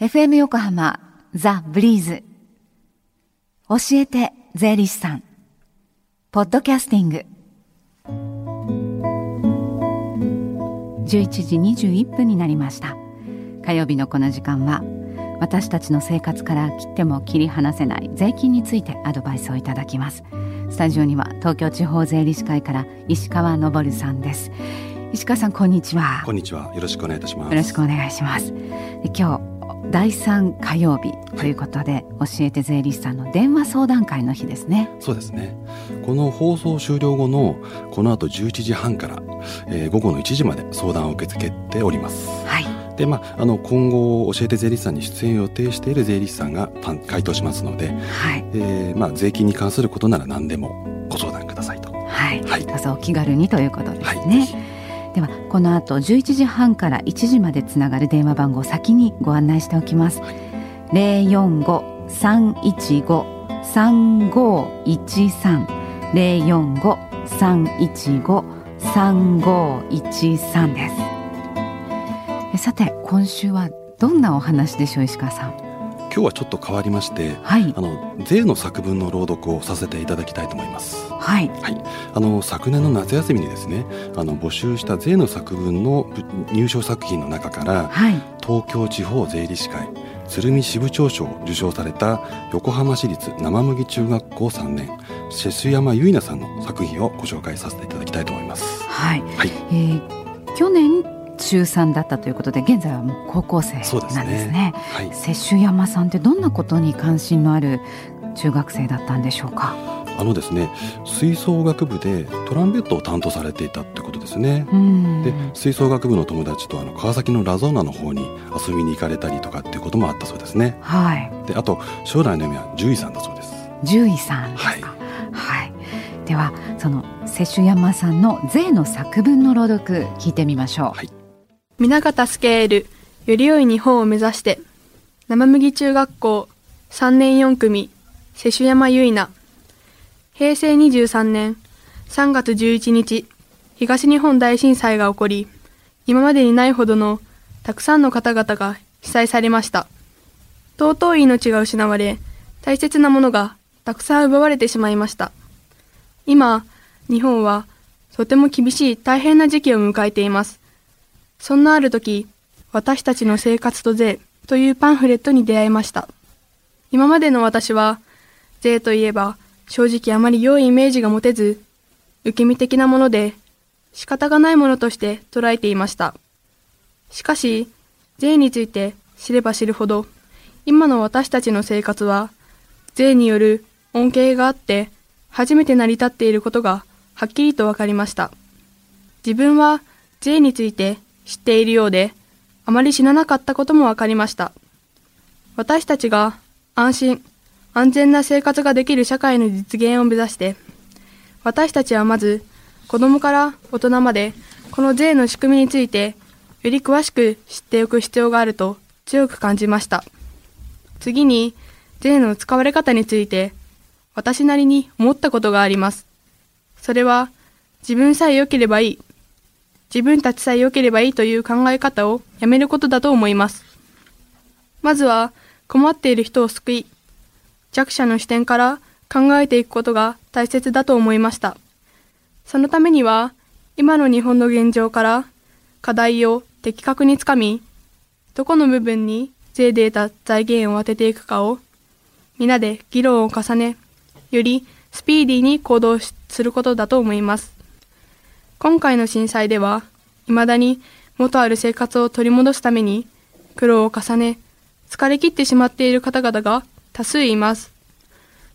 FM 横浜ザ・ブリーズ。教えて税理士さん。ポッドキャスティング。11時21分になりました。火曜日のこの時間は私たちの生活から切っても切り離せない税金についてアドバイスをいただきます。スタジオには東京地方税理士会から石川昇さんです。石川さんこんにちは。こんにちは。よろしくお願いいたします。よろしくお願いします。今日第3火曜日ということで、はい、教えて税理士さんの電話相談会の日ですね。そうですね。この放送終了後のこの後11時半から、えー、午後の1時まで相談を受け付けております。はい。でまあ、あの今後教えて税理士さんに出演を予定している税理士さんが回答しますので、はい。えーまあ、税金に関することなら何でもご相談くださいと。はい、はい、どうぞお気軽にということですね。はいではこの後11時半から1時までつながる電話番号を先にご案内しておきます。零四五三一五三五一三零四五三一五三五一三です。さて今週はどんなお話でしょう石川さん？今日はちょっと変わりまして、はい、あの税の作文の朗読をさせていただきたいと思います。はい、はい、あの昨年の夏休みにですねあの募集した税の作文の入賞作品の中から、はい、東京地方税理士会鶴見支部長賞を受賞された横浜市立生麦中学校3年瀬須山結菜さんの作品をご紹介させていただきたいと思います。はい、はい。えー、去年中3だったということで現在はもう高校生なんですね。すねはい、瀬須山さんってどんなことに関心のある中学生だったんでしょうか？あのですね吹奏楽部でトランペットを担当されていたってことですね。で吹奏楽部の友達とあの川崎のラゾーナの方に遊びに行かれたりとかっていうこともあったそうですね。はい。であと将来の夢は獣医さんだそうです。獣医さんですか？はい。はい、ではその瀬戸山さんの税の作文の朗読聞いてみましょう。はい。皆方スケールより良い日本を目指して生麦中学校3年4組瀬戸山結菜平成23年3月11日、東日本大震災が起こり、今までにないほどのたくさんの方々が被災されました。尊い命が失われ、大切なものがたくさん奪われてしまいました。今、日本はとても厳しい大変な時期を迎えています。そんなある時、私たちの生活と税というパンフレットに出会いました。今までの私は、税といえば正直あまり良いイメージが持てず、受け身的なもので仕方がないものとして捉えていました。しかし、税について知れば知るほど、今の私たちの生活は、税による恩恵があって、初めて成り立っていることがはっきりとわかりました。自分は税について知っているようで、あまり知らなかったこともわかりました。私たちが安心、安全な生活ができる社会の実現を目指して、私たちはまず、子供から大人まで、この税の仕組みについて、より詳しく知っておく必要があると強く感じました。次に、税の使われ方について、私なりに思ったことがあります。それは、自分さえ良ければいい、自分たちさえ良ければいいという考え方をやめることだと思います。まずは、困っている人を救い、弱者の視点から考えていくことが大切だと思いました。そのためには、今の日本の現状から課題を的確につかみ、どこの部分に税で得た財源を当てていくかを、皆で議論を重ね、よりスピーディーに行動することだと思います。今回の震災では、未だに元ある生活を取り戻すために苦労を重ね、疲れ切ってしまっている方々が多数います。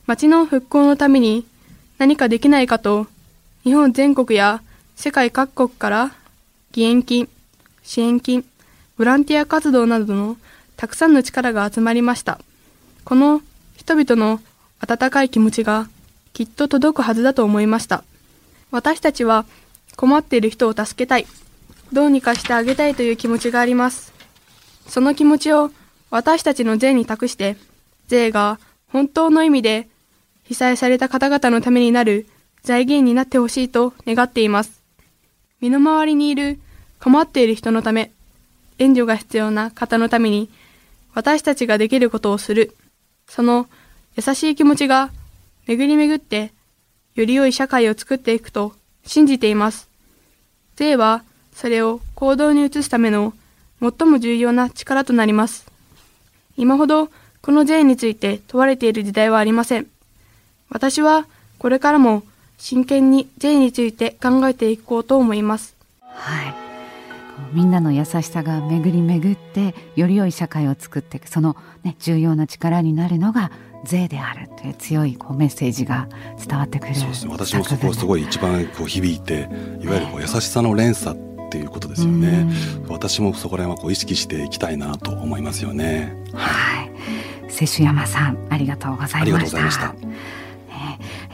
町の復興のために何かできないかと、日本全国や世界各国から義援金、支援金、ボランティア活動などのたくさんの力が集まりました。この人々の温かい気持ちがきっと届くはずだと思いました。私たちは困っている人を助けたい、どうにかしてあげたいという気持ちがあります。その気持ちを私たちの税に託して、税が本当の意味で被災された方々のためになる財源になってほしいと願っています。身の回りにいる困っている人のため、援助が必要な方のために、私たちができることをする。その優しい気持ちが巡り巡ってより良い社会を作っていくと信じています。税はそれを行動に移すための最も重要な力となります。今ほどこの税について問われている時代はありません。私はこれからも真剣に税について考えていこうと思います。はい。みんなの優しさが巡り巡ってより良い社会を作っていくその、ね、重要な力になるのが税であるという強いこうメッセージが伝わってくるそうですね。私もそこすごい一番こう響いていわゆるこう優しさの連鎖っていうことですよね、私もそこら辺はこう意識していきたいなと思いますよね。はい。瀬戸山さんありがとうございました。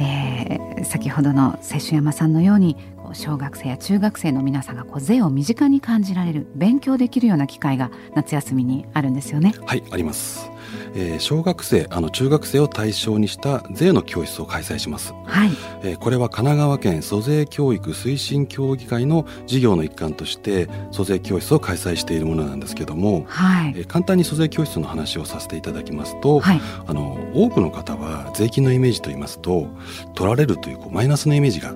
えー、先ほどの瀬戸山さんのように小学生や中学生の皆さんがこう税を身近に感じられる勉強できるような機会が夏休みにあるんですよね。はいあります。えー、小学生あの中学生を対象にした税の教室を開催します、はい。えー、これは神奈川県租税教育推進協議会の事業の一環として租税教室を開催しているものなんですけども、はい。えー、簡単に租税教室の話をさせていただきますと、はい、あの多くの方は税金のイメージといいますと取られるというこうマイナスのイメージが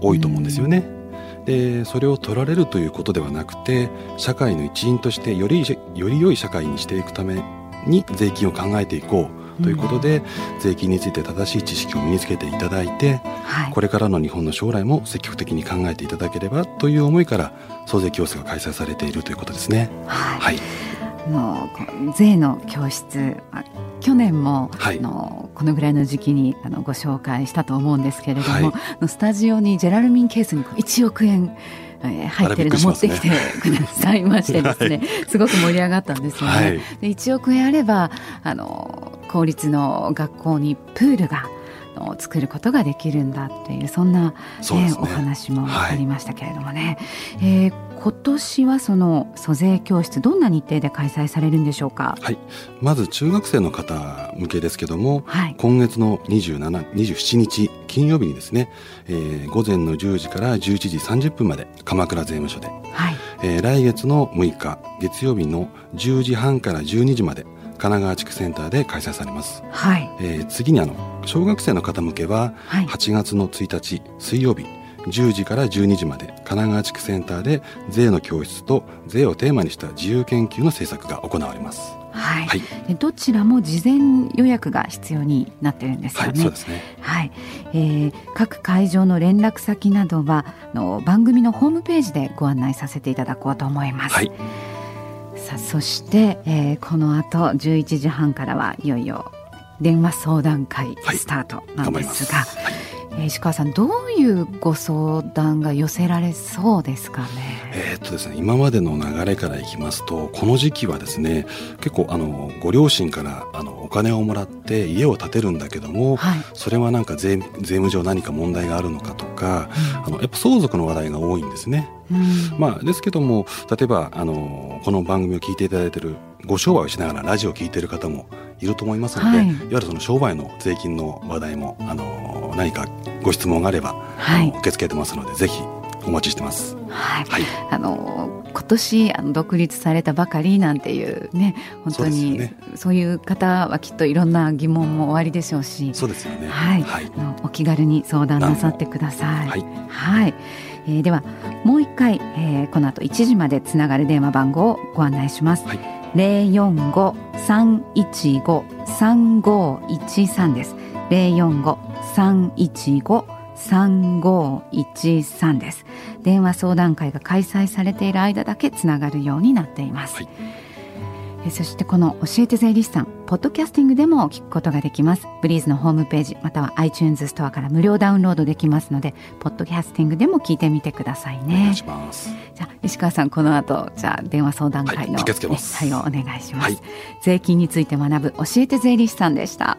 多いと思うんですよね。でそれを取られるということではなくて社会の一員としてよりより良い社会にしていくために税金を考えていこうということで、うん、税金について正しい知識を身につけていただいて、はい、これからの日本の将来も積極的に考えていただければという思いから租税教室が開催されているということですね。はい、はいの税の教室去年も、はい、のこのぐらいの時期にあのご紹介したと思うんですけれども、はい、スタジオにジェラルミンケースに1億円えー、入ってるの持ってきてくださいましてですね、はい、すごく盛り上がったんですよね。はい、で1億円あればあの公立の学校にプールがの作ることができるんだっていうそんな、ね、ね、お話もありましたけれどもね、はい、えー、今年はその租税教室どんな日程で開催されるんでしょうか、はい、まず中学生の方向けですけども、はい、今月の27 27日金曜日にですね、えー、午前の10時から11時30分まで鎌倉税務署で、はい。えー、来月の6日月曜日の10時半から12時まで神奈川地区センターで開催されます、はい。えー、次にあの小学生の方向けは8月の1日水曜日10時から12時まで神奈川地区センターで税の教室と税をテーマにした自由研究の制作が行われます。はい、はい、どちらも事前予約が必要になってるんですよね。はい、そうですね。はい、えー、各会場の連絡先などはの番組のホームページでご案内させていただこうと思います。はいさあそして、えー、この後11時半からはいよいよ電話相談会スタートなんですが、はい、石川さんどういうご相談が寄せられそうですかね？えー、っとですね今までの流れからいきますとこの時期はですね結構あのご両親からあのお金をもらって家を建てるんだけども、はい、それはなんか税税務上何か問題があるのかとか、うん、あのやっぱ相続の話題が多いんですね。まあ、ですけども例えばあのこの番組を聞いていただいているご商売をしながらラジオを聞いている方もいると思いますので、はい、いわゆるその商売の税金の話題もあの何かご質問があれば、はい、受け付けてますのでぜひお待ちしてます。はい。はい、あの今年あの独立されたばかりなんていうね本当にそう、ね,、いう方はきっといろんな疑問もおありでしょうし、そうですよね。はい。はい、あのお気軽に相談なさってください。はい。はいえー、ではもう一回、えー、この後1時までつながる電話番号をご案内します。はい、045-315-3513です。045-315-3513です。電話相談会が開催されている間だけつながるようになっています。はい。そしてこの教えて税理士さんポッドキャスティングでも聞くことができます。ブリーズのホームページまたは iTunes ストアから無料ダウンロードできますのでポッドキャスティングでも聞いてみてくださいね。お願いします。じゃあ石川さんこの後じゃあ電話相談会の、はい、対応お願いします、はい、税金について学ぶ教えて税理士さんでした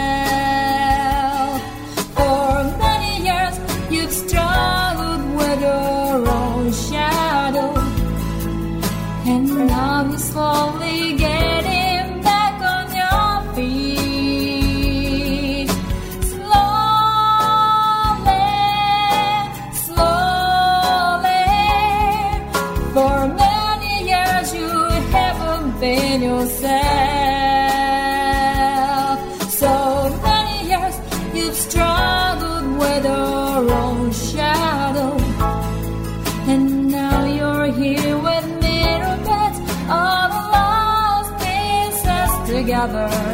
another.